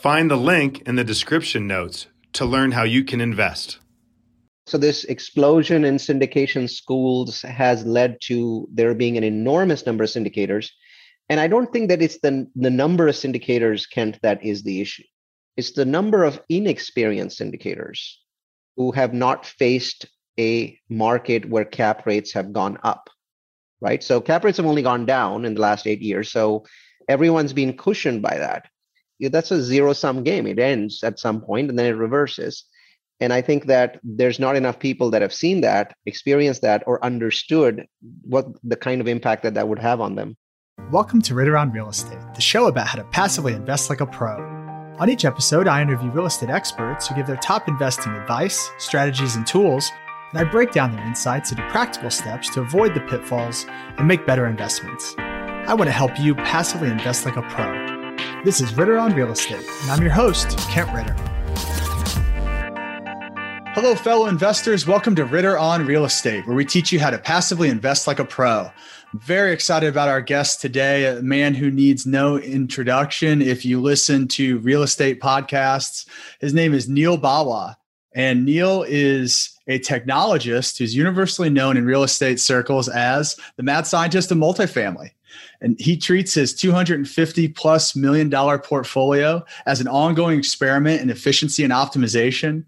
Find the link in the description notes to learn how you can invest. So, this explosion in syndication schools has led to there being an enormous number of syndicators. And I don't think that it's the, the number of syndicators, Kent, that is the issue. It's the number of inexperienced syndicators who have not faced a market where cap rates have gone up, right? So, cap rates have only gone down in the last eight years. So, everyone's been cushioned by that that's a zero sum game. It ends at some point and then it reverses. And I think that there's not enough people that have seen that, experienced that, or understood what the kind of impact that that would have on them. Welcome to Ritter on Real Estate, the show about how to passively invest like a pro. On each episode, I interview real estate experts who give their top investing advice, strategies, and tools, and I break down their insights into practical steps to avoid the pitfalls and make better investments. I want to help you passively invest like a pro. This is Ritter on Real Estate, and I'm your host, Kent Ritter. Hello, fellow investors. Welcome to Ritter on Real Estate, where we teach you how to passively invest like a pro. Very excited about our guest today, a man who needs no introduction. If you listen to real estate podcasts, his name is Neal Bawa. And Neal is a technologist who's universally known in real estate circles as the mad scientist of multifamily and he treats his 250 plus million dollar portfolio as an ongoing experiment in efficiency and optimization.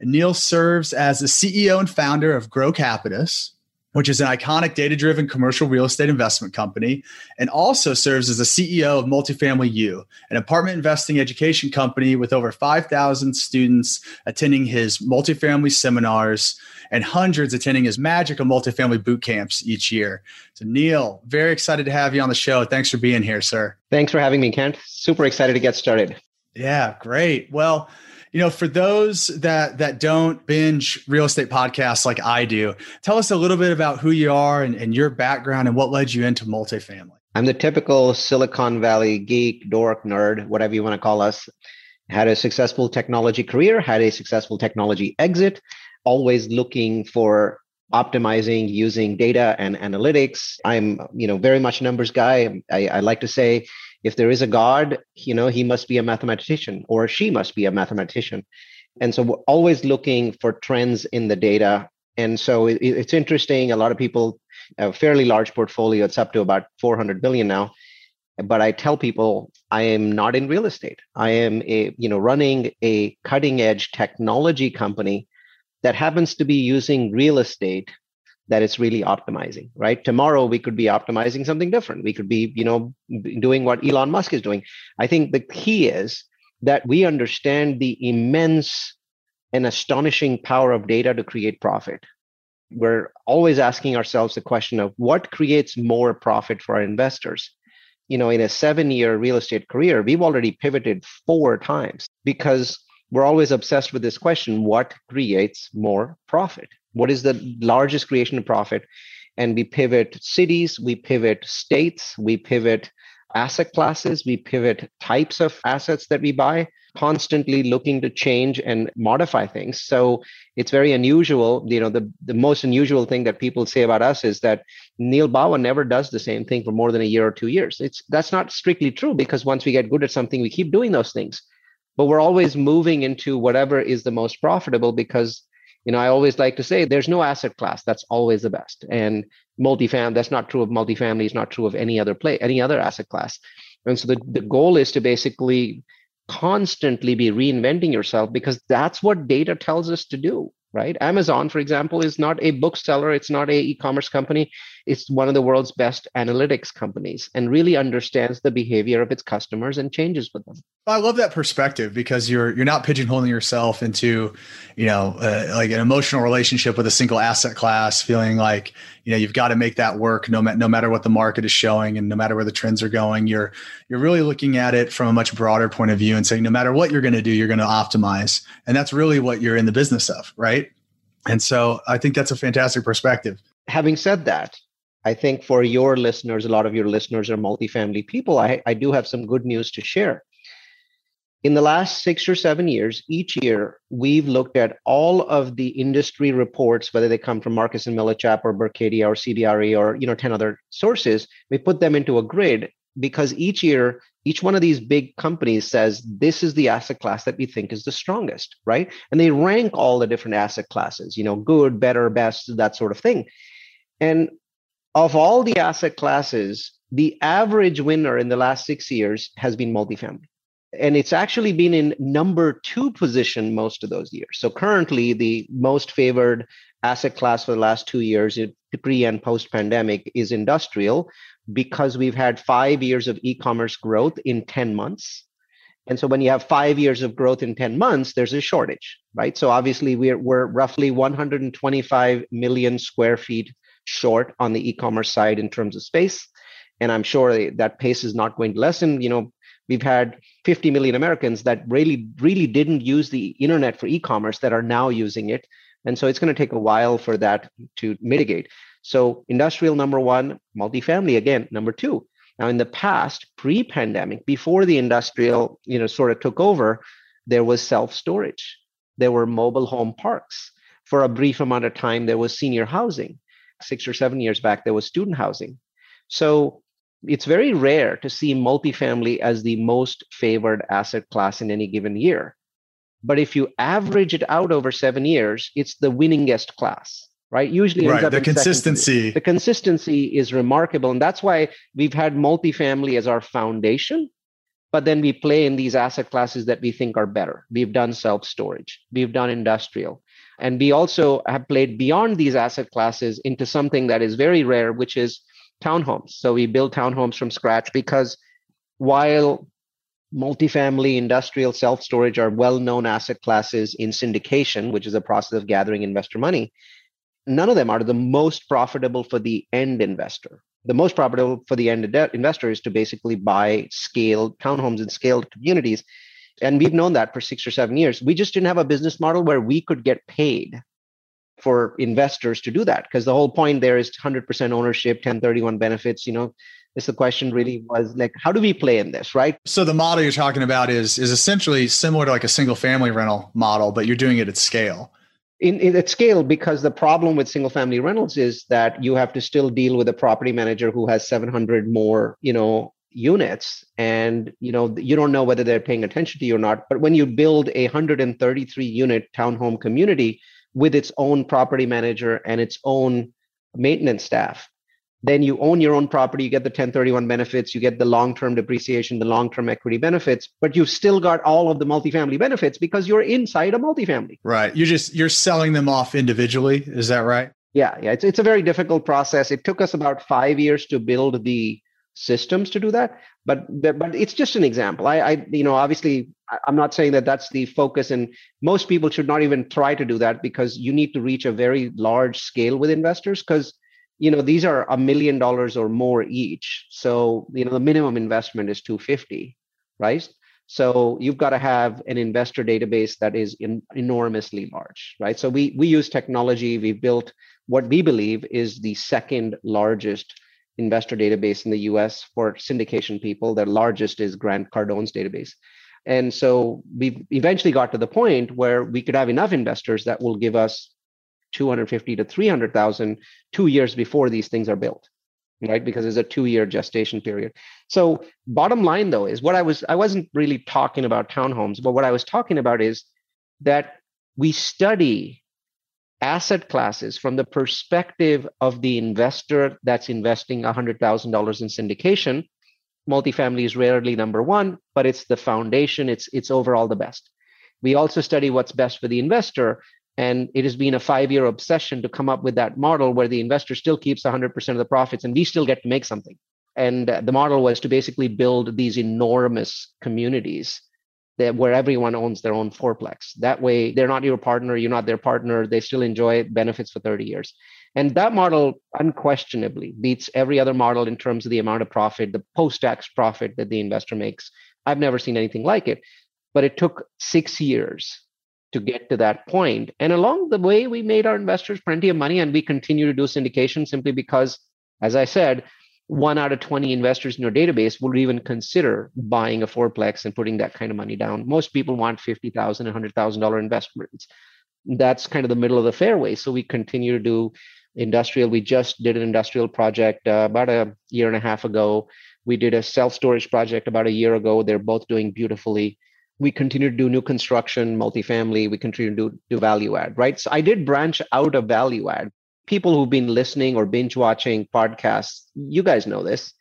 And Neil serves as the CEO and founder of Grocapitus, which is an iconic data driven commercial real estate investment company, and also serves as the CEO of Multifamily U, an apartment investing education company with over 5,000 students attending his multifamily seminars and hundreds attending his magic of multifamily boot camps each year. So, Neal, very excited to have you on the show. Thanks for being here, sir. Thanks for having me, Kent. Super excited to get started. Yeah, great. Well, you know, for those that that don't binge real estate podcasts like I do, tell us a little bit about who you are and, and your background and what led you into multifamily. I'm the typical Silicon Valley geek, dork, nerd, whatever you want to call us. Had a successful technology career, had a successful technology exit, always looking for optimizing using data and analytics. I'm, you know, very much numbers guy. I, I like to say if there is a god you know he must be a mathematician or she must be a mathematician. And so we're always looking for trends in the data. And so it, it's interesting. A lot of people a fairly large portfolio it's up to about 400 billion now. But i tell people i am not in real estate. I am a you know running a cutting edge technology company that happens to be using real estate that it's really optimizing right? Tomorrow we could be optimizing something different. We could be you know doing what elon musk is doing. I think the key is that we understand the immense and astonishing power of data to create profit. We're always asking ourselves the question of what creates more profit for our investors. You know in a 7 year real estate career we've already pivoted four times because we're always obsessed with this question what creates more profit what is the largest creation of profit? And we pivot cities we pivot states we pivot asset classes we pivot types of assets that we buy constantly looking to change and modify things. So it's very unusual you know the, the most unusual thing that people say about us is that neal bawa never does the same thing for more than a year or two years. It's that's not strictly true because once we get good at something we keep doing those things. But we're always moving into whatever is the most profitable because you know i always like to say there's no asset class that's always the best. And multifamily that's not true of multifamily it's not true of any other play any other asset class. And so the, the goal is to basically constantly be reinventing yourself because that's what data tells us to do right? Amazon for example is not a bookseller it's not a e-commerce company it's one of the world's best analytics companies and really understands the behavior of its customers and changes with them. I love that perspective because you're you're not pigeonholing yourself into you know uh, like an emotional relationship with a single asset class feeling like you know you've got to make that work no, ma- no matter what the market is showing and no matter where the trends are going. You're you're really looking at it from a much broader point of view and saying no matter what you're going to do you're going to optimize. And that's really what you're in the business of right? And so i think that's a fantastic perspective. Having said that I think for your listeners, a lot of your listeners are multifamily people. I, I do have some good news to share. In the last six or seven years, each year, we've looked at all of the industry reports, whether they come from Marcus and Millichap or Berkadia or CBRE or you know 10 other sources. We put them into a grid because each year, each one of these big companies says this is the asset class that we think is the strongest, right? And they rank all the different asset classes, you know, good, better, best, that sort of thing. And of all the asset classes, the average winner in the last six years has been multifamily. And it's actually been in number two position most of those years. So currently, the most favored asset class for the last two years, pre and post pandemic, is industrial because we've had five years of e commerce growth in 10 months. And so when you have five years of growth in 10 months, there's a shortage, right? So obviously, we're, we're roughly 125 million square feet short on the e-commerce side in terms of space. And i'm sure that pace is not going to lessen. You know we've had 50 million americans that really really didn't use the internet for e-commerce that are now using it. And so it's going to take a while for that to mitigate. So industrial number one multifamily again number two. Now in the past pre-pandemic before the industrial you know sort of took over there was self-storage. There were mobile home parks. For a brief amount of time there was senior housing six or seven years back, there was student housing. So it's very rare to see multifamily as the most favored asset class in any given year. But if you average it out over seven years, it's the winningest class, right? Usually, right. the consistency. The consistency is remarkable, and that's why we've had multifamily as our foundation. But then we play in these asset classes that we think are better. We've done self storage, we've done industrial, and we also have played beyond these asset classes into something that is very rare, which is townhomes. So we build townhomes from scratch because while multifamily, industrial, self storage are well known asset classes in syndication, which is a process of gathering investor money, none of them are the most profitable for the end investor. The most profitable for the end investor is to basically buy scaled townhomes in scaled communities and we've known that for six or seven years. We just didn't have a business model where we could get paid for investors to do that because the whole point there is 100% ownership, 1031 benefits. You know, this the question mm-hmm. really was like, how do we play in this, right? So the model you're talking about is is essentially similar to like a single family rental model, but you're doing it at scale. In, in at scale because the problem with single family rentals is that you have to still deal with a property manager who has 700 more you know units and you know you don't know whether they're paying attention to you or not but when you build a 133 unit townhome community with its own property manager and its own maintenance staff then you own your own property you get the 1031 benefits you get the long-term depreciation the long-term equity benefits but you've still got all of the multifamily benefits because you're inside a multifamily. Right. You're just you're selling them off individually. Is that right? Yeah yeah. It's, it's a very difficult process. It took us about five years to build the systems to do that but but it's just an example. I i you know obviously i'm not saying that that's the focus and most people should not even try to do that because you need to reach a very large scale with investors because you know these are a million dollars or more each. So you know the minimum investment is 250 right? So you've got to have an investor database that is in, enormously large right? So we we use technology. We built what we believe is the second largest investor database in the US for syndication people. Their largest is Grant Cardone's database. And so we eventually got to the point where we could have enough investors that will give us 250 to 300,000 two years before these things are built, right? Because there's a two year gestation period. So bottom line though is what I was, I wasn't really talking about townhomes, but what I was talking about is that we study asset classes from the perspective of the investor that's investing $100,000 in syndication multifamily is rarely number one, but it's the foundation. It's it's overall the best. We also study what's best for the investor, and it has been a five-year obsession to come up with that model where the investor still keeps 100% of the profits, and we still get to make something. And the model was to basically build these enormous communities that where everyone owns their own fourplex. That way, they're not your partner, you're not their partner. They still enjoy benefits for 30 years. And that model unquestionably beats every other model in terms of the amount of profit, the post tax profit that the investor makes. I've never seen anything like it. But it took six years to get to that point. And along the way, we made our investors plenty of money and we continue to do syndication simply because, as I said, one out of 20 investors in your database will even consider buying a fourplex and putting that kind of money down. Most people want $50,000, $100,000 investments. That's kind of the middle of the fairway. So we continue to do industrial. We just did an industrial project uh, about a year and a half ago. We did a self storage project about a year ago. They're both doing beautifully. We continue to do new construction, multifamily. We continue to do, do value add, right? So I did branch out of value add. People who've been listening or binge watching podcasts, you guys know this.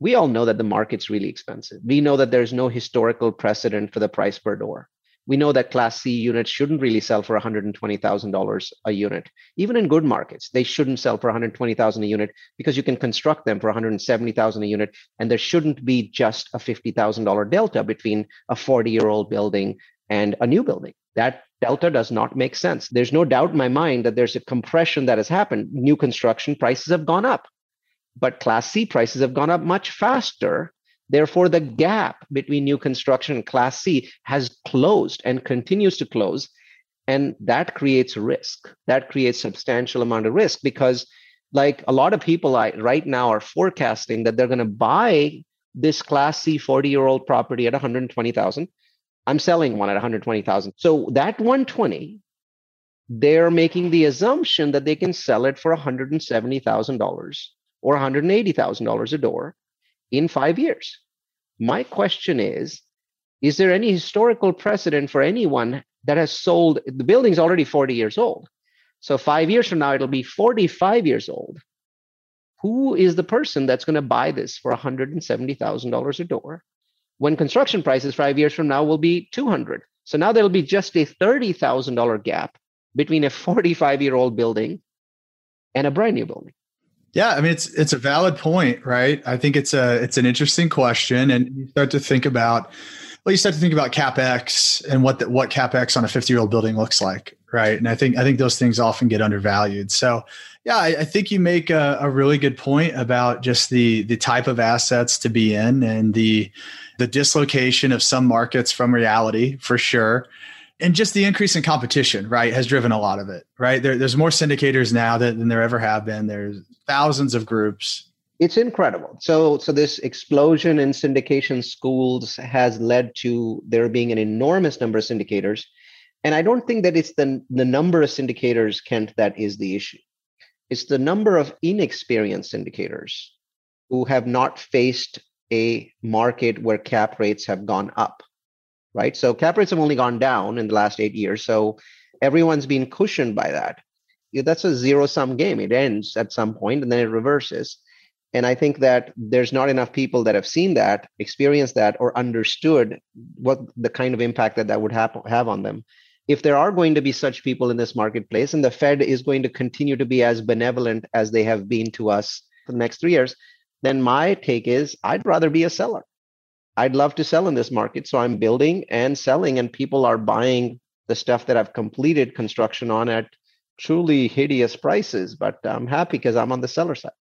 We all know that the market's really expensive. We know that there's no historical precedent for the price per door we know that class C units shouldn't really sell for $120,000 a unit. Even in good markets, they shouldn't sell for $120,000 a unit because you can construct them for $170,000 a unit and there shouldn't be just a $50,000 delta between a 40-year-old building and a new building. That delta does not make sense. There's no doubt in my mind that there's a compression that has happened. New construction prices have gone up, but class C prices have gone up much faster Therefore, the gap between new construction and Class C has closed and continues to close. And that creates risk. That creates substantial amount of risk because, like a lot of people I, right now are forecasting that they're going to buy this Class C 40 year old property at 120,000. I'm selling one at 120,000. So that 120, they're making the assumption that they can sell it for $170,000 or $180,000 a door in five years. My question is Is there any historical precedent for anyone that has sold? The building's already 40 years old. So five years from now, it'll be 45 years old. Who is the person that's going to buy this for $170,000 a door when construction prices five years from now will be 200? So now there'll be just a $30,000 gap between a 45 year old building and a brand new building. Yeah, I mean it's it's a valid point, right? I think it's a it's an interesting question, and you start to think about well, you start to think about capex and what the, what capex on a fifty year old building looks like, right? And I think I think those things often get undervalued. So, yeah, I, I think you make a, a really good point about just the the type of assets to be in and the the dislocation of some markets from reality for sure and just the increase in competition, right, has driven a lot of it, right? There, there's more syndicators now than, than there ever have been. There's thousands of groups. It's incredible. So, so this explosion in syndication schools has led to there being an enormous number of syndicators, and I don't think that it's the the number of syndicators, Kent, that is the issue. It's the number of inexperienced syndicators who have not faced a market where cap rates have gone up right? So cap rates have only gone down in the last eight years. So everyone's been cushioned by that. That's a zero sum game. It ends at some point and then it reverses. And I think that there's not enough people that have seen that, experienced that, or understood what the kind of impact that that would have, have on them. If there are going to be such people in this marketplace, and the Fed is going to continue to be as benevolent as they have been to us for the next three years, then my take is I'd rather be a seller. I'd love to sell in this market. So I'm building and selling, and people are buying the stuff that I've completed construction on at truly hideous prices. But I'm happy because I'm on the seller side.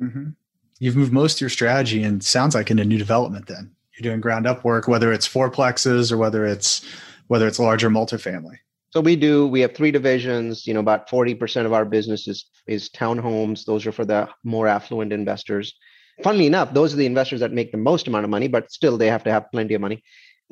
Mm-hmm. You've moved most of your strategy and sounds like into new development. Then you're doing ground up work, whether it's fourplexes or whether it's whether it's larger multifamily. So we do. We have three divisions. You know, about forty percent of our business is is townhomes. Those are for the more affluent investors funnily enough, those are the investors that make the most amount of money, but still they have to have plenty of money.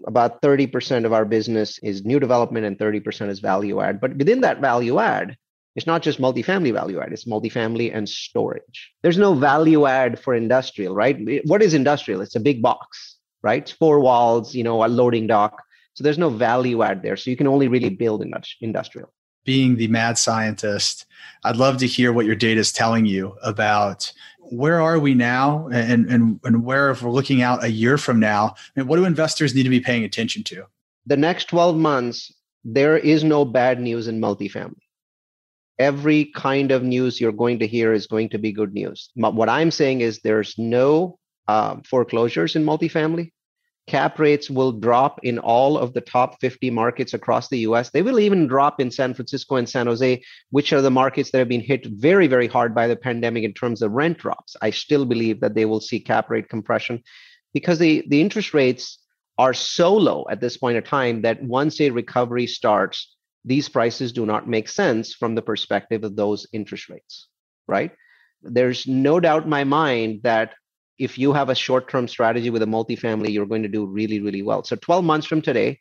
About 30% of our business is new development and 30% is value add. But within that value add, it's not just multifamily value add, it's multifamily and storage. There's no value add for industrial, right? What is industrial? It's a big box, right? It's four walls, you know, a loading dock. So there's no value add there. So you can only really build industrial. Being the mad scientist, I'd love to hear what your data is telling you about where are we now? And, and, and where if we're looking out a year from now and what do investors need to be paying attention to? The next 12 months there is no bad news in multifamily. Every kind of news you're going to hear is going to be good news. But what i'm saying is there's no uh, foreclosures in multifamily cap rates will drop in all of the top 50 markets across the US. They will even drop in San Francisco and San Jose, which are the markets that have been hit very, very hard by the pandemic in terms of rent drops. I still believe that they will see cap rate compression because the, the interest rates are so low at this point of time that once a recovery starts, these prices do not make sense from the perspective of those interest rates, right? There's no doubt in my mind that if you have a short-term strategy with a multifamily, you're going to do really, really well. So 12 months from today,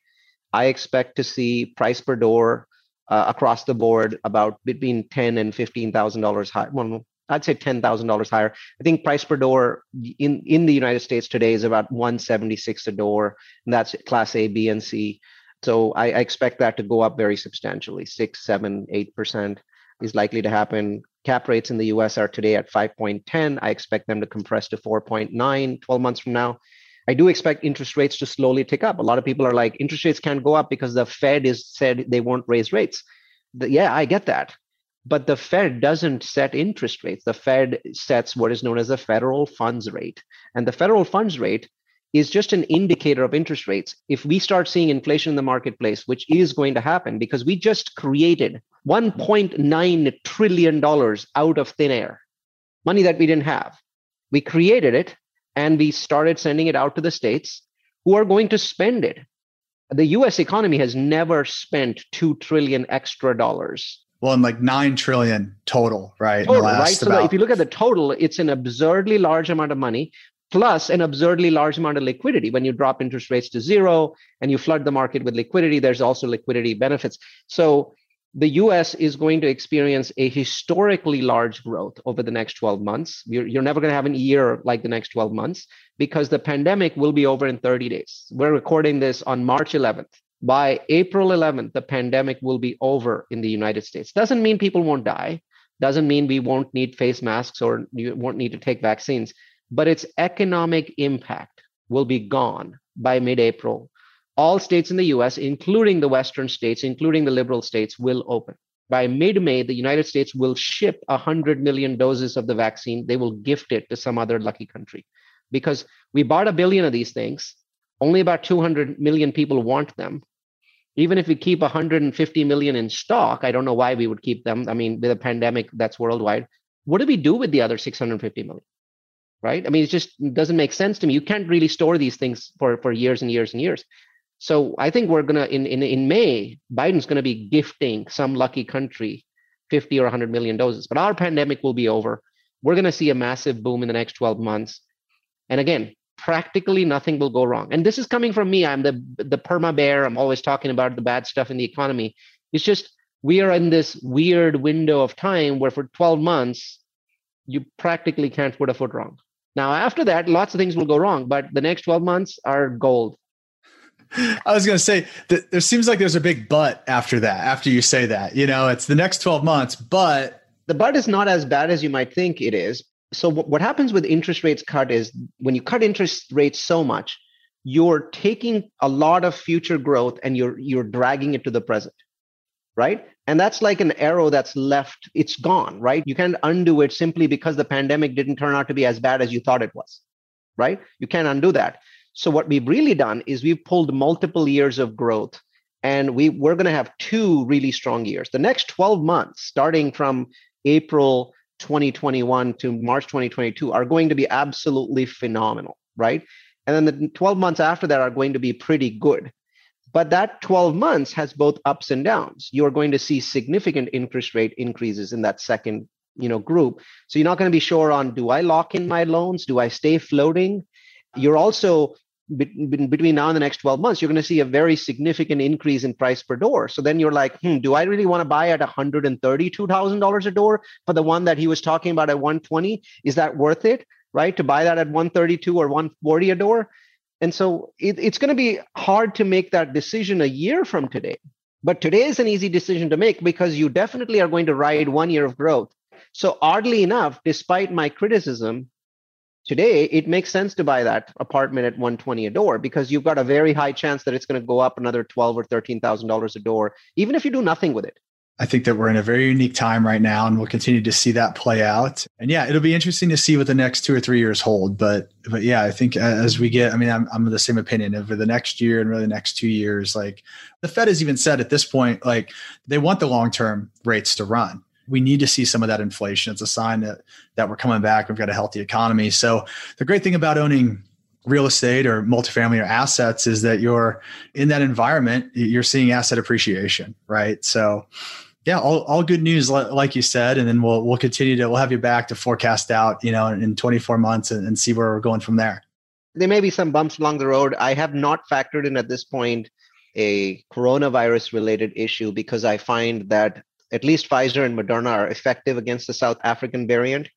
I expect to see price per door uh, across the board about between ten and fifteen thousand dollars high. Well, I'd say ten thousand dollars higher. I think price per door in in the United States today is about one seventy six a door, and that's Class A, B, and C. So I, I expect that to go up very substantially, six, seven, eight percent is likely to happen cap rates in the US are today at 5.10. I expect them to compress to 4.9 12 months from now. I do expect interest rates to slowly tick up. A lot of people are like, interest rates can't go up because the Fed is said they won't raise rates. The, yeah, I get that. But the Fed doesn't set interest rates. The Fed sets what is known as the federal funds rate. And the federal funds rate is just an indicator of interest rates. If we start seeing inflation in the marketplace, which is going to happen because we just created $1.9 trillion out of thin air, money that we didn't have. We created it and we started sending it out to the states who are going to spend it. The US economy has never spent 2 trillion extra dollars. Well, and like 9 trillion total, right? Total, right? So about... if you look at the total, it's an absurdly large amount of money plus an absurdly large amount of liquidity. When you drop interest rates to zero and you flood the market with liquidity, there's also liquidity benefits. So the US is going to experience a historically large growth over the next 12 months. You're, you're never going to have an year like the next 12 months because the pandemic will be over in 30 days. We're recording this on March 11th. By April 11th, the pandemic will be over in the United States. Doesn't mean people won't die, doesn't mean we won't need face masks or you won't need to take vaccines, but its economic impact will be gone by mid April all states in the US, including the Western states, including the liberal states, will open. By mid May, the United States will ship 100 million doses of the vaccine. They will gift it to some other lucky country because we bought a billion of these things. Only about 200 million people want them. Even if we keep 150 million in stock, I don't know why we would keep them. I mean, with a pandemic that's worldwide, what do we do with the other 650 million? Right? I mean, it just doesn't make sense to me. You can't really store these things for, for years and years and years. So I think we're gonna in in in May, Biden's gonna be gifting some lucky country 50 or 100 million doses. But our pandemic will be over. We're gonna see a massive boom in the next 12 months. And again, practically nothing will go wrong. And this is coming from me. I'm the the perma bear. I'm always talking about the bad stuff in the economy. It's just we are in this weird window of time where for 12 months you practically can't put a foot wrong. Now after that, lots of things will go wrong, but the next 12 months are gold. I was going to say that there seems like there's a big but after that, after you say that. You know, it's the next 12 months, but. The but is not as bad as you might think it is. So, what happens with interest rates cut is when you cut interest rates so much, you're taking a lot of future growth and you're you're dragging it to the present right and that's like an arrow that's left it's gone right you can't undo it simply because the pandemic didn't turn out to be as bad as you thought it was right you can't undo that so what we've really done is we've pulled multiple years of growth and we, we're going to have two really strong years. The next 12 months, starting from April 2021 to March 2022, are going to be absolutely phenomenal, right? And then the 12 months after that are going to be pretty good. But that 12 months has both ups and downs. You're going to see significant interest rate increases in that second you know group so you're not going to be sure on do i lock in my loans do i stay floating you're also between now and the next 12 months, you're going to see a very significant increase in price per door. So then you're like, hmm, do I really want to buy at $132,000 a door for the one that he was talking about at 120? Is that worth it, right? To buy that at 132 or 140 a door? And so it, it's going to be hard to make that decision a year from today. But today is an easy decision to make because you definitely are going to ride one year of growth So, oddly enough, despite my criticism, today it makes sense to buy that apartment at 120 a door because you've got a very high chance that it's going to go up another 12 or 13 thousand dollars a door, even if you do nothing with it. I think that we're in a very unique time right now, and we'll continue to see that play out. And yeah, it'll be interesting to see what the next two or three years hold. But but yeah, I think uh, as we get, I mean, I'm I'm of the same opinion over the next year and really the next two years. Like the Fed has even said at this point, like they want the long term rates to run. We need to see some of that inflation. It's a sign that that we're coming back. We've got a healthy economy. So the great thing about owning real estate or multifamily or assets is that you're in that environment, you're seeing asset appreciation, right? So yeah, all, all good news, like you said, and then we'll we'll continue to we'll have you back to forecast out, you know, in 24 months and, and see where we're going from there. There may be some bumps along the road. I have not factored in at this point a coronavirus related issue because I find that at least Pfizer and Moderna are effective against the South African variant.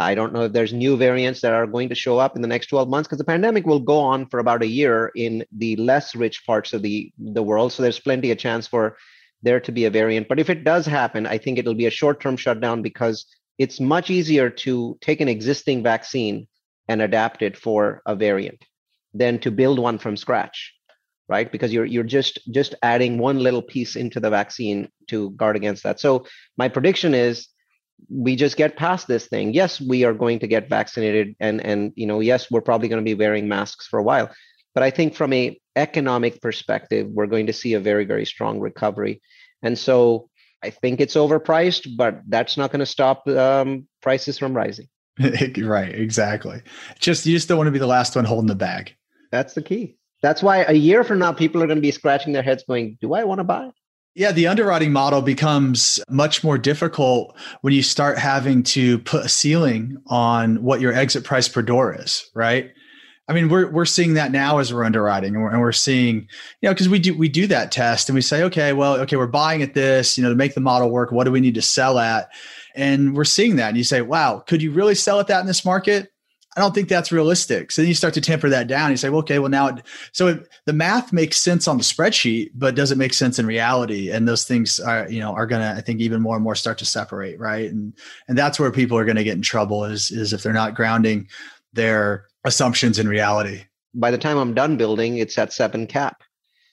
I don't know if there's new variants that are going to show up in the next 12 months because the pandemic will go on for about a year in the less rich parts of the, the world. So there's plenty of chance for there to be a variant. But if it does happen, I think it'll be a short term shutdown because it's much easier to take an existing vaccine and adapt it for a variant than to build one from scratch right because you're you're just just adding one little piece into the vaccine to guard against that so my prediction is we just get past this thing yes we are going to get vaccinated and and you know yes we're probably going to be wearing masks for a while but I think from a economic perspective, we're going to see a very, very strong recovery. And so I think it's overpriced, but that's not going to stop um, prices from rising. right, exactly. Just you just don't want to be the last one holding the bag. That's the key. That's why a year from now, people are going to be scratching their heads, going, "Do I want to buy?" Yeah, the underwriting model becomes much more difficult when you start having to put a ceiling on what your exit price per door is, right? I mean, we're we're seeing that now as we're underwriting, and we're, and we're seeing, you know, because we do we do that test, and we say, okay, well, okay, we're buying at this, you know, to make the model work. What do we need to sell at? And we're seeing that, and you say, wow, could you really sell at that in this market? I don't think that's realistic. So then you start to temper that down. You say, well, okay, well now, it, so it, the math makes sense on the spreadsheet, but does it make sense in reality? And those things are, you know, are going to, I think, even more and more start to separate, right? And and that's where people are going to get in trouble is is if they're not grounding their assumptions in reality. By the time I'm done building, it's at seven cap.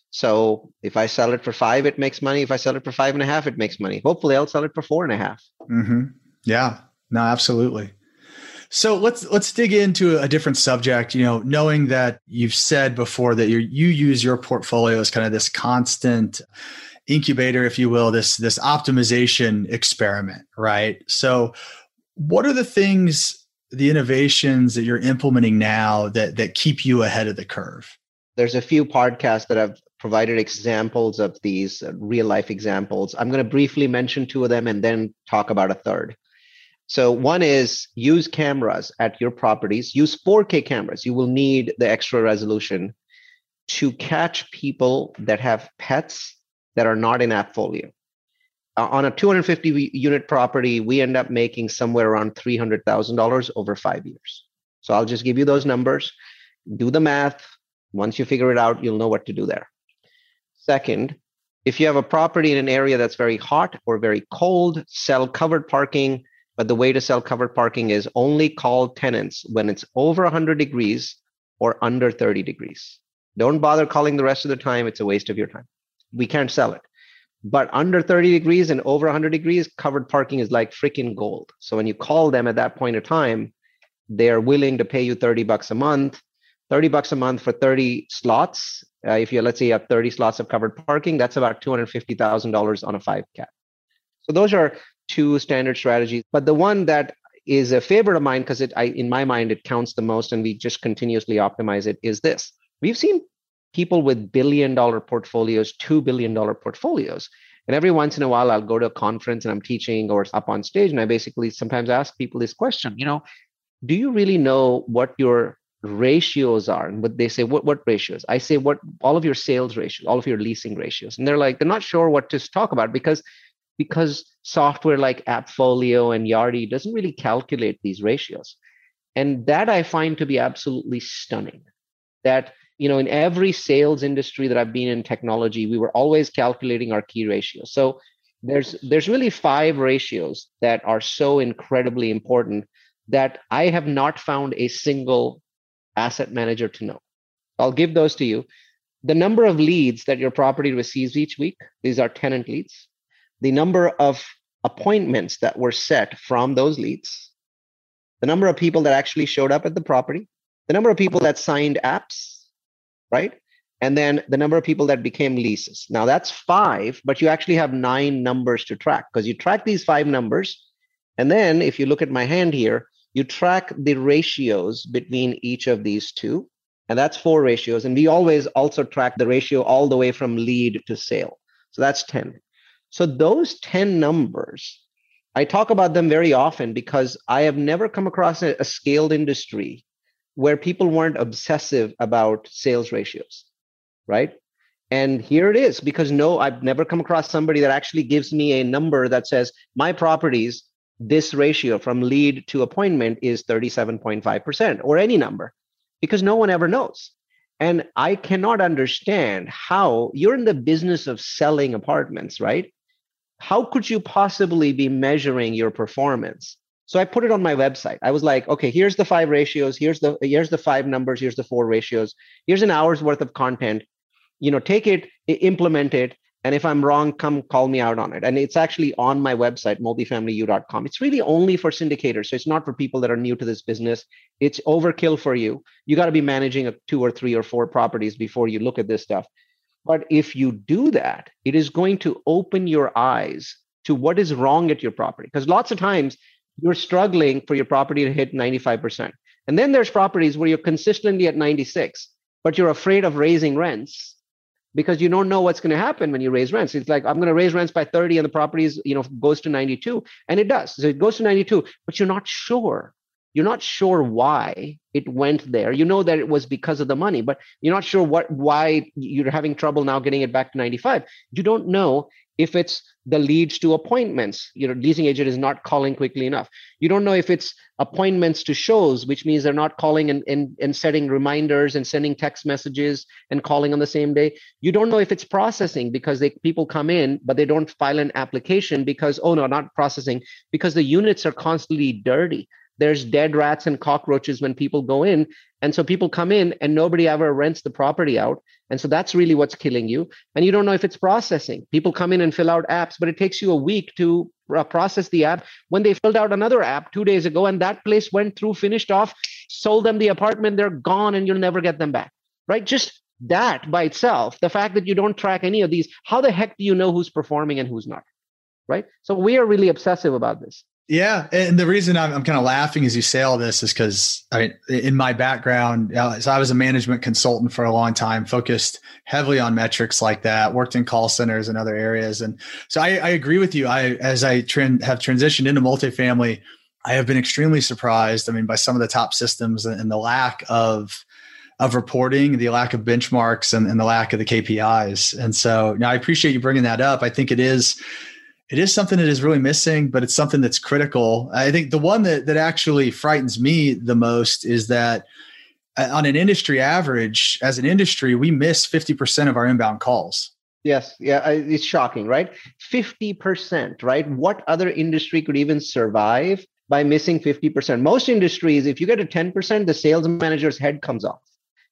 So if I sell it for five, it makes money. If I sell it for five and a half, it makes money. Hopefully, I'll sell it for four and a half. Mm-hmm. Yeah, no, absolutely. So let's let's dig into a different subject. You know, knowing that you've said before that you you use your portfolio as kind of this constant incubator, if you will, this this optimization experiment, right? So, what are the things the innovations that you're implementing now that that keep you ahead of the curve? There's a few podcasts that I've provided examples of these uh, real life examples. I'm going to briefly mention two of them and then talk about a third. So one is use cameras at your properties. Use 4K cameras. You will need the extra resolution to catch people that have pets that are not in AppFolio uh, on a 250 unit property, we end up making somewhere around $300,000 over five years. So I'll just give you those numbers. Do the math. Once you figure it out, you'll know what to do there. Second, if you have a property in an area that's very hot or very cold, sell covered parking. But the way to sell covered parking is only call tenants when it's over 100 degrees or under 30 degrees. Don't bother calling the rest of the time. It's a waste of your time. We can't sell it. But under 30 degrees and over 100 degrees, covered parking is like freaking gold. So when you call them at that point of time, they're willing to pay you 30 bucks a month. 30 bucks a month for 30 slots. Uh, if you let's say you have 30 slots of covered parking, that's about $250,000 on a five cap. So those are two standard strategies. But the one that is a favorite of mine because it I, in my mind it counts the most and we just continuously optimize it is this. We've seen people with billion dollar portfolios, $2 billion portfolios. And every once in a while, I'll go to a conference and I'm teaching or up on stage. And I basically sometimes ask people this question, you know, do you really know what your ratios are? And what they say, what, what ratios? I say, what all of your sales ratios, all of your leasing ratios. And they're like, they're not sure what to talk about because because software like AppFolio and Yardi doesn't really calculate these ratios. And that I find to be absolutely stunning. That you know in every sales industry that i've been in technology we were always calculating our key ratios so there's there's really five ratios that are so incredibly important that I have not found a single asset manager to know. I'll give those to you. The number of leads that your property receives each week, these are tenant leads. The number of appointments that were set from those leads, the number of people that actually showed up at the property, the number of people that signed apps, right? And then the number of people that became leases. Now that's five, but you actually have nine numbers to track because you track these five numbers. And then if you look at my hand here, you track the ratios between each of these two. And that's four ratios. And we always also track the ratio all the way from lead to sale. So that's 10. So those 10 numbers, I talk about them very often because I have never come across a, a scaled industry where people weren't obsessive about sales ratios, right? And here it is because no, I've never come across somebody that actually gives me a number that says my properties, this ratio from lead to appointment is 37.5% or any number because no one ever knows. And I cannot understand how you're in the business of selling apartments, right? How could you possibly be measuring your performance so I put it on my website. I was like, okay, here's the five ratios. Here's the here's the five numbers. Here's the four ratios. Here's an hour's worth of content. You know, take it, implement it, and if I'm wrong, come call me out on it. And it's actually on my website, multifamilyu.com. It's really only for syndicators. So it's not for people that are new to this business. It's overkill for you. You got to be managing a two or three or four properties before you look at this stuff. But if you do that, it is going to open your eyes to what is wrong at your property. Because lots of times you're struggling for your property to hit 95%. And then there's properties where you're consistently at 96, but you're afraid of raising rents because you don't know what's going to happen when you raise rents. It's like I'm going to raise rents by 30 and the properties, you know, goes to 92 and it does. So it goes to 92, but you're not sure. You're not sure why it went there. You know that it was because of the money, but you're not sure what why you're having trouble now getting it back to 95. You don't know if it's the leads to appointments you know leasing agent is not calling quickly enough you don't know if it's appointments to shows which means they're not calling and, and, and setting reminders and sending text messages and calling on the same day you don't know if it's processing because they people come in but they don't file an application because oh no not processing because the units are constantly dirty there's dead rats and cockroaches when people go in and so people come in and nobody ever rents the property out and so that's really what's killing you. And you don't know if it's processing. People come in and fill out apps, but it takes you a week to process the app. When they filled out another app two days ago and that place went through, finished off, sold them the apartment, they're gone and you'll never get them back. Right? Just that by itself, the fact that you don't track any of these, how the heck do you know who's performing and who's not? Right? So we are really obsessive about this. Yeah, and the reason I'm, I'm kind of laughing as you say all this is because I mean, in my background, uh, so I was a management consultant for a long time, focused heavily on metrics like that. Worked in call centers and other areas, and so I, I agree with you. I as I trend, have transitioned into multifamily, I have been extremely surprised. I mean, by some of the top systems and the lack of of reporting, the lack of benchmarks, and, and the lack of the KPIs. And so, now I appreciate you bringing that up. I think it is it is something that is really missing, but it's something that's critical. I think the one that that actually frightens me the most is that uh, on an industry average, as an industry, we miss 50% of our inbound calls. Yes, yeah, it's shocking, right? 50%, right? What other industry could even survive by missing 50%? Most industries, if you get a 10%, the sales manager's head comes off.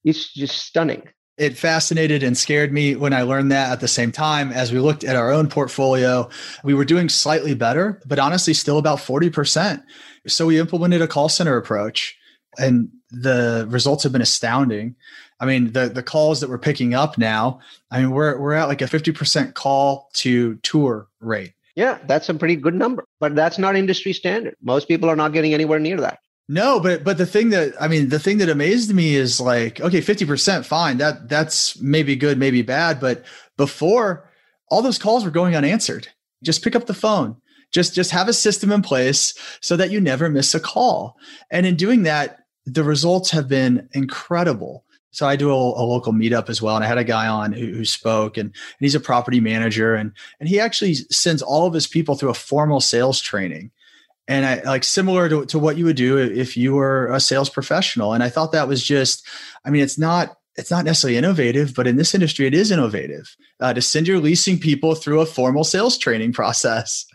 It's just stunning it fascinated and scared me when I learned that at the same time. As we looked at our own portfolio, we were doing slightly better, but honestly, still about 40%. So we implemented a call center approach, and the results have been astounding. I mean, the, the calls that we're picking up now, I mean, we're, we're at like a 50% call to tour rate. Yeah, that's a pretty good number, but that's not industry standard. Most people are not getting anywhere near that. No, but but the thing that I mean, the thing that amazed me is like, okay, 50% fine. That that's maybe good, maybe bad, but before all those calls were going unanswered. Just pick up the phone. Just just have a system in place so that you never miss a call. And in doing that, the results have been incredible. So I do a, a local meetup as well, and I had a guy on who, who spoke, and, and he's a property manager, and and he actually sends all of his people through a formal sales training and I like similar to, to what you would do if you were a sales professional. And I thought that was just, I mean, it's not it's not necessarily innovative, but in this industry, it is innovative uh, to send your leasing people through a formal sales training process.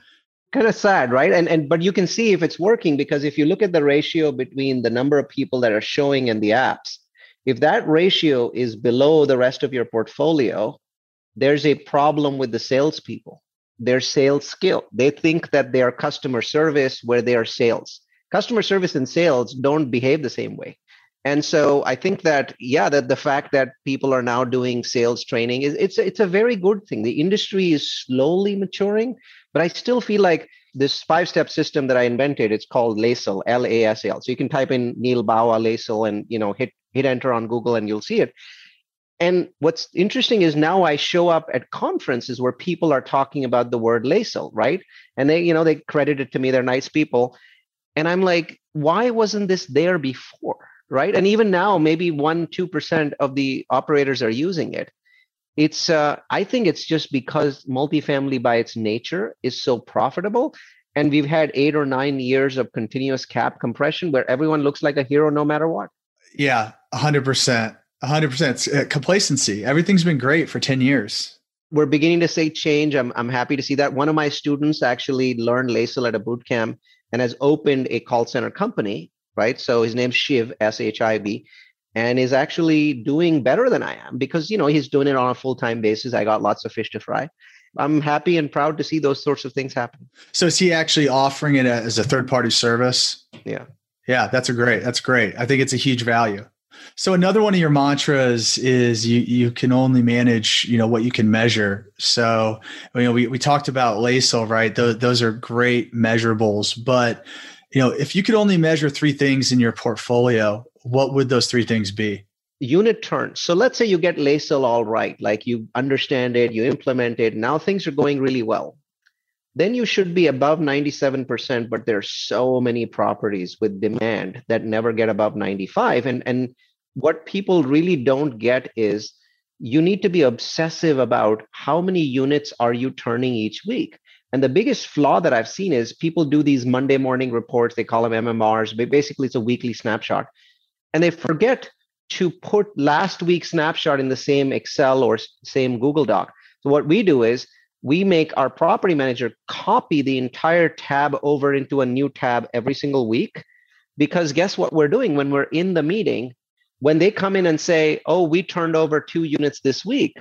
Kind of sad, right? And and but you can see if it's working because if you look at the ratio between the number of people that are showing in the apps, if that ratio is below the rest of your portfolio, there's a problem with the salespeople. Their sales skill. They think that they are customer service where they are sales. Customer service and sales don't behave the same way and so i think that yeah that the fact that people are now doing sales training is it's it's a very good thing the industry is slowly maturing but i still feel like this five step system that i invented it's called lasl l-a-s-l so you can type in neal bawa lasl and you know hit hit enter on google and you'll see it and what's interesting is now i show up at conferences where people are talking about the word lasl right and they you know they credit it to me they're nice people and i'm like why wasn't this there before right? And even now, maybe one, two percent of the operators are using it. It's, uh, I think it's just because multifamily by its nature is so profitable. And we've had eight or nine years of continuous cap compression where everyone looks like a hero no matter what. Yeah, 100%. 100%. Uh, complacency. Everything's been great for 10 years. We're beginning to see change. I'm, I'm happy to see that. One of my students actually learned LASL at a boot camp and has opened a call center company right? So his name's Shiv, S H I V, and is actually doing better than I am because, you know, he's doing it on a full time basis. I got lots of fish to fry. I'm happy and proud to see those sorts of things happen. So is he actually offering it as a third party service? Yeah. Yeah, that's a great. That's great. I think it's a huge value. So another one of your mantras is you you can only manage you know what you can measure. So you know we we talked about LASL, right? Those those are great measurables, but you know, if you could only measure three things in your portfolio, what would those three things be? Unit turns. So let's say you get LASL all right, like you understand it, you implement it, now things are going really well. Then you should be above 97%, but there's so many properties with demand that never get above 95. And and what people really don't get is you need to be obsessive about how many units are you turning each week and the biggest flaw that I've seen is people do these Monday morning reports, they call them MMRs, but basically it's a weekly snapshot. And they forget to put last week's snapshot in the same Excel or same Google Doc. So what we do is we make our property manager copy the entire tab over into a new tab every single week. Because guess what we're doing when we're in the meeting? When they come in and say, oh, we turned over two units this week,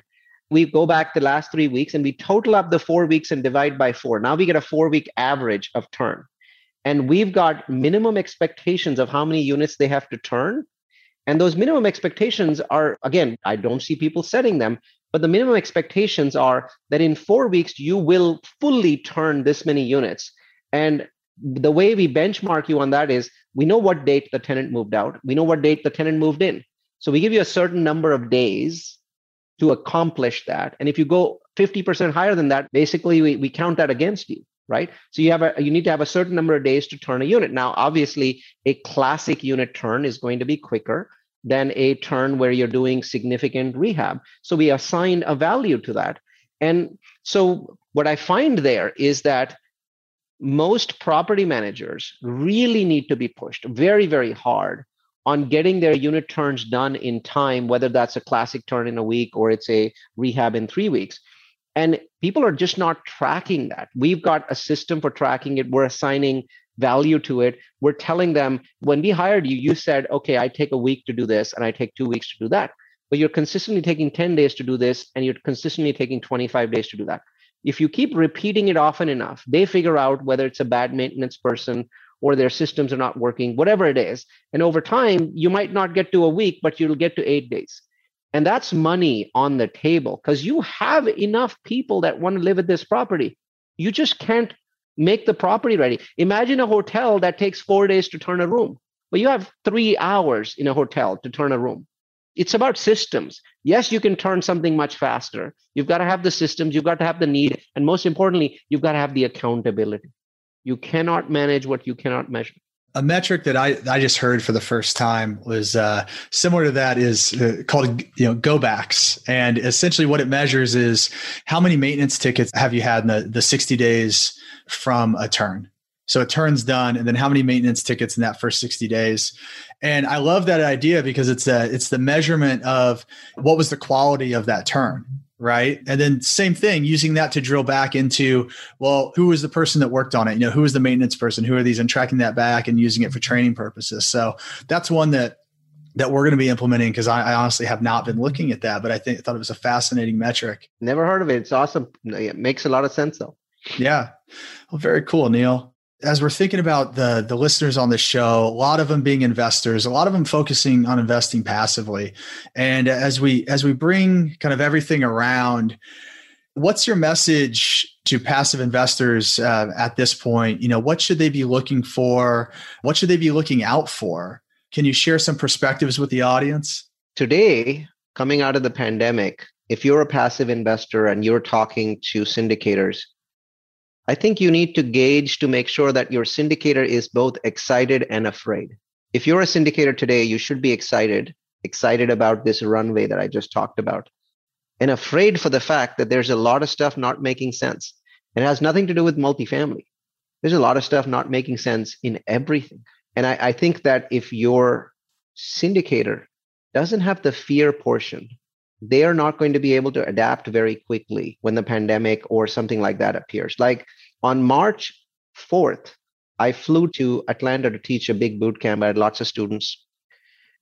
we go back the last three weeks and we total up the four weeks and divide by four. Now we get a four week average of turn. And we've got minimum expectations of how many units they have to turn. And those minimum expectations are, again, I don't see people setting them, but the minimum expectations are that in four weeks, you will fully turn this many units. And the way we benchmark you on that is we know what date the tenant moved out, we know what date the tenant moved in. So we give you a certain number of days to accomplish that. And if you go 50% higher than that, basically we, we count that against you, right? So you have a you need to have a certain number of days to turn a unit. Now, obviously, a classic unit turn is going to be quicker than a turn where you're doing significant rehab. So we assign a value to that. And so what I find there is that most property managers really need to be pushed very, very hard on getting their unit turns done in time, whether that's a classic turn in a week or it's a rehab in three weeks. And people are just not tracking that. We've got a system for tracking it. We're assigning value to it. We're telling them when we hired you, you said, okay, I take a week to do this and I take two weeks to do that. But you're consistently taking 10 days to do this and you're consistently taking 25 days to do that. If you keep repeating it often enough, they figure out whether it's a bad maintenance person or their systems are not working, whatever it is. And over time, you might not get to a week, but you'll get to eight days. And that's money on the table because you have enough people that want to live at this property. You just can't make the property ready. Imagine a hotel that takes four days to turn a room. Well, you have three hours in a hotel to turn a room. It's about systems. Yes, you can turn something much faster. You've got to have the systems, you've got to have the need, and most importantly, you've got to have the accountability. You cannot manage what you cannot measure. A metric that I, I just heard for the first time was uh, similar to that is uh, called you know go backs, and essentially what it measures is how many maintenance tickets have you had in the, the 60 days from a turn. So it turns done, and then how many maintenance tickets in that first 60 days? And I love that idea because it's a it's the measurement of what was the quality of that turn, right? And then same thing, using that to drill back into well, who was the person that worked on it? You know, who was the maintenance person? Who are these? And tracking that back and using it for training purposes. So that's one that that we're going to be implementing because I, I, honestly have not been looking at that, but I think I thought it was a fascinating metric. Never heard of it. It's awesome. It makes a lot of sense though. Yeah. Well, very cool, Neal. As we're thinking about the the listeners on the show, a lot of them being investors, a lot of them focusing on investing passively. And as we as we bring kind of everything around, what's your message to passive investors uh, at this point? You know, what should they be looking for? What should they be looking out for? Can you share some perspectives with the audience? Today, coming out of the pandemic, if you're a passive investor and you're talking to syndicators, I think you need to gauge to make sure that your syndicator is both excited and afraid. If you're a syndicator today, you should be excited, excited about this runway that I just talked about, and afraid for the fact that there's a lot of stuff not making sense. It has nothing to do with multifamily. There's a lot of stuff not making sense in everything. And I, I think that if your syndicator doesn't have the fear portion, they are not going to be able to adapt very quickly when the pandemic or something like that appears. Like on March 4th, I flew to Atlanta to teach a big boot camp. I had lots of students.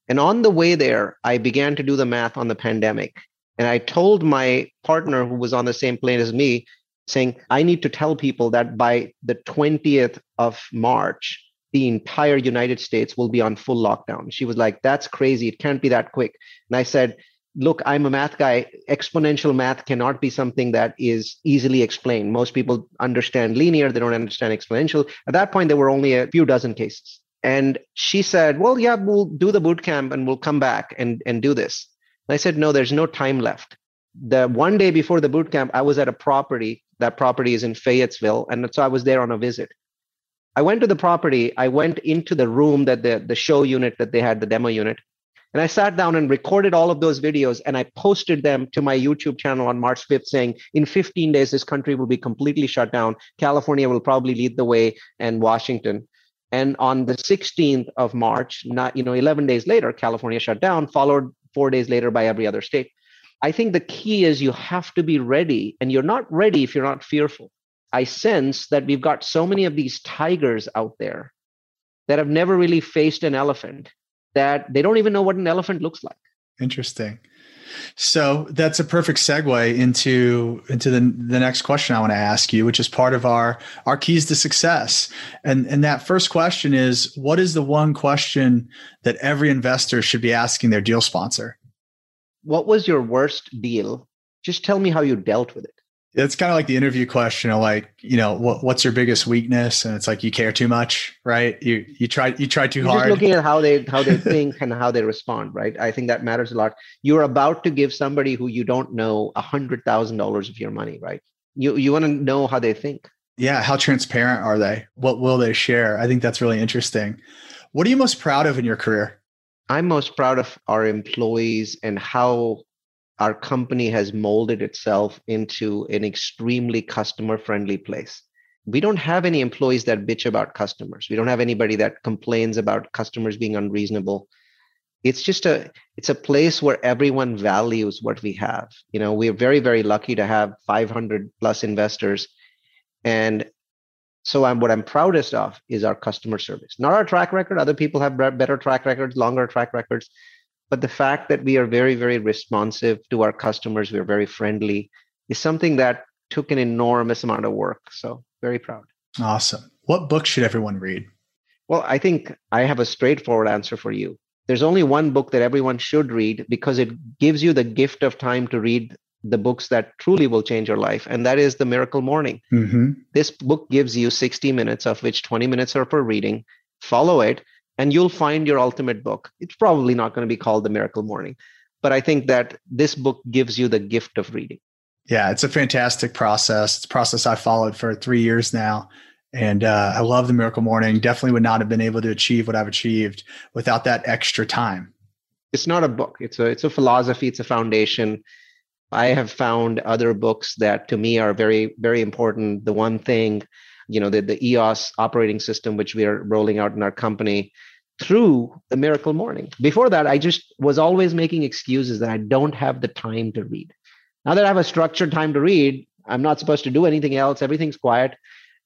And on the way there, I began to do the math on the pandemic. And I told my partner who was on the same plane as me, saying, I need to tell people that by the 20th of March, the entire United States will be on full lockdown. She was like, That's crazy. It can't be that quick. And I said, look, I'm a math guy. Exponential math cannot be something that is easily explained. Most people understand linear, they don't understand exponential. At that point, there were only a few dozen cases. And she said, Well, yeah, we'll do the boot camp and we'll come back and, and do this. And I said, No, there's no time left. The one day before the boot camp, I was at a property. That property is in Fayetteville. And so I was there on a visit. I went to the property. I went into the room that the, the show unit that they had, the demo unit. And I sat down and recorded all of those videos and I posted them to my YouTube channel on March 5th saying, in 15 days, this country will be completely shut down. California will probably lead the way and Washington. And on the 16th of March, not, you know, 11 days later, California shut down, followed four days later by every other state. I think the key is you have to be ready and you're not ready if you're not fearful. I sense that we've got so many of these tigers out there that have never really faced an elephant that they don't even know what an elephant looks like. Interesting. So that's a perfect segue into into the, the next question I want to ask you, which is part of our our keys to success. And and that first question is what is the one question that every investor should be asking their deal sponsor? What was your worst deal? Just tell me how you dealt with it it's kind of like the interview question of like you know what, what's your biggest weakness? And it's like you care too much right? You you try you try too You're hard. just looking at how they how they think and how they respond right? I think that matters a lot. You're about to give somebody who you don't know a hundred thousand dollars of your money right? You you want to know how they think. Yeah how transparent are they? What will they share? I think that's really interesting. What are you most proud of in your career? I'm most proud of our employees and how our company has molded itself into an extremely customer friendly place. We don't have any employees that bitch about customers. We don't have anybody that complains about customers being unreasonable. It's just a it's a place where everyone values what we have. You know, we're very very lucky to have 500 plus investors and so I'm what I'm proudest of is our customer service. Not our track record. Other people have better track records, longer track records but the fact that we are very very responsive to our customers we're very friendly is something that took an enormous amount of work. So very proud. Awesome. What book should everyone read? Well i think i have a straightforward answer for you. There's only one book that everyone should read because it gives you the gift of time to read the books that truly will change your life and that is the miracle morning. Mm-hmm. this book gives you 60 minutes of which 20 minutes are for reading. Follow it and you'll find your ultimate book. It's probably not going to be called The Miracle Morning, but I think that this book gives you the gift of reading. Yeah, it's a fantastic process. It's a process I followed for three years now. And uh, I love the Miracle Morning. Definitely would not have been able to achieve what I've achieved without that extra time. It's not a book. It's a it's a philosophy. It's a foundation. I have found other books that to me are very very important. The one thing you know, the, the EOS operating system, which we are rolling out in our company through the miracle morning. Before that, I just was always making excuses that I don't have the time to read. Now that I have a structured time to read, I'm not supposed to do anything else. Everything's quiet.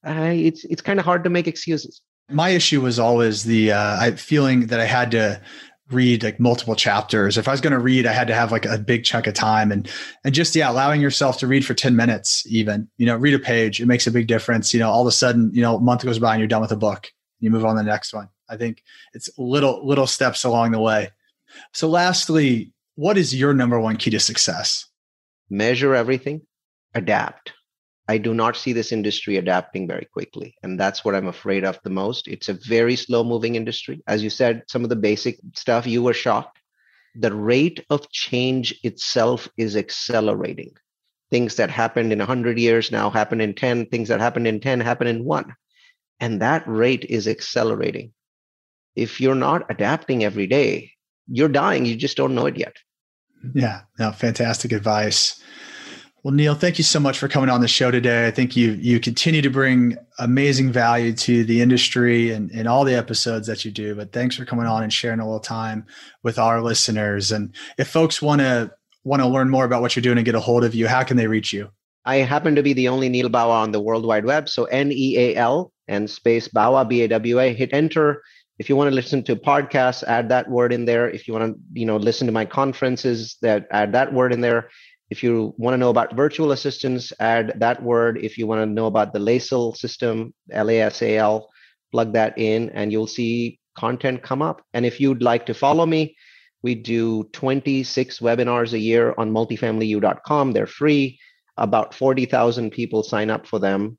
Uh, it's it's kind of hard to make excuses. My issue was always the uh, feeling that I had to read like multiple chapters. If I was going to read, I had to have like a big chunk of time and and just yeah, allowing yourself to read for 10 minutes even. You know, read a page, it makes a big difference. You know, all of a sudden, you know, a month goes by and you're done with a book. You move on to the next one. I think it's little little steps along the way. So lastly, what is your number one key to success? Measure everything, adapt. I do not see this industry adapting very quickly. And that's what I'm afraid of the most. It's a very slow moving industry. As you said, some of the basic stuff, you were shocked. The rate of change itself is accelerating. Things that happened in 100 years now happen in 10, things that happened in 10 happen in one. And that rate is accelerating. If you're not adapting every day, you're dying. You just don't know it yet. Yeah, no, fantastic advice. Well, Neal, thank you so much for coming on the show today. I think you you continue to bring amazing value to the industry and, and all the episodes that you do. But thanks for coming on and sharing a little time with our listeners. And if folks want to want to learn more about what you're doing and get a hold of you, how can they reach you? I happen to be the only Neal Bawa on the World Wide Web. So N E A L and space Bawa B A W A. Hit enter. If you want to listen to podcasts, add that word in there. If you want to, you know, listen to my conferences, that add that word in there. If you want to know about virtual assistants, add that word. If you want to know about the LASAL system, L A S A L, plug that in and you'll see content come up. And if you'd like to follow me, we do 26 webinars a year on multifamilyu.com. They're free. About 40,000 people sign up for them.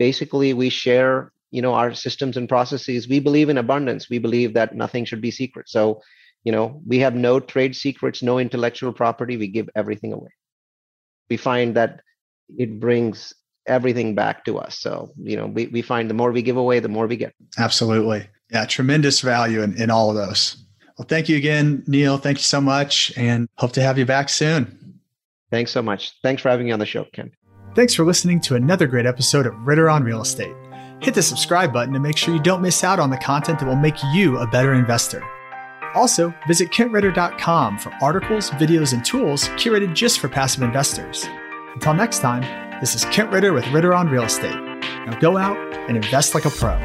Basically, we share, you know, our systems and processes. We believe in abundance. We believe that nothing should be secret. So, you know, we have no trade secrets, no intellectual property. We give everything away we find that it brings everything back to us. So, you know, we, we find the more we give away, the more we get. Absolutely. Yeah, tremendous value in, in all of those. Well, thank you again, Neal. Thank you so much and hope to have you back soon. Thanks so much. Thanks for having me on the show, Ken. Thanks for listening to another great episode of Ritter on Real Estate. Hit the subscribe button to make sure you don't miss out on the content that will make you a better investor. Also, visit kentritter.com for articles, videos, and tools curated just for passive investors. Until next time, this is Kent Ritter with Ritter on Real Estate. Now go out and invest like a pro.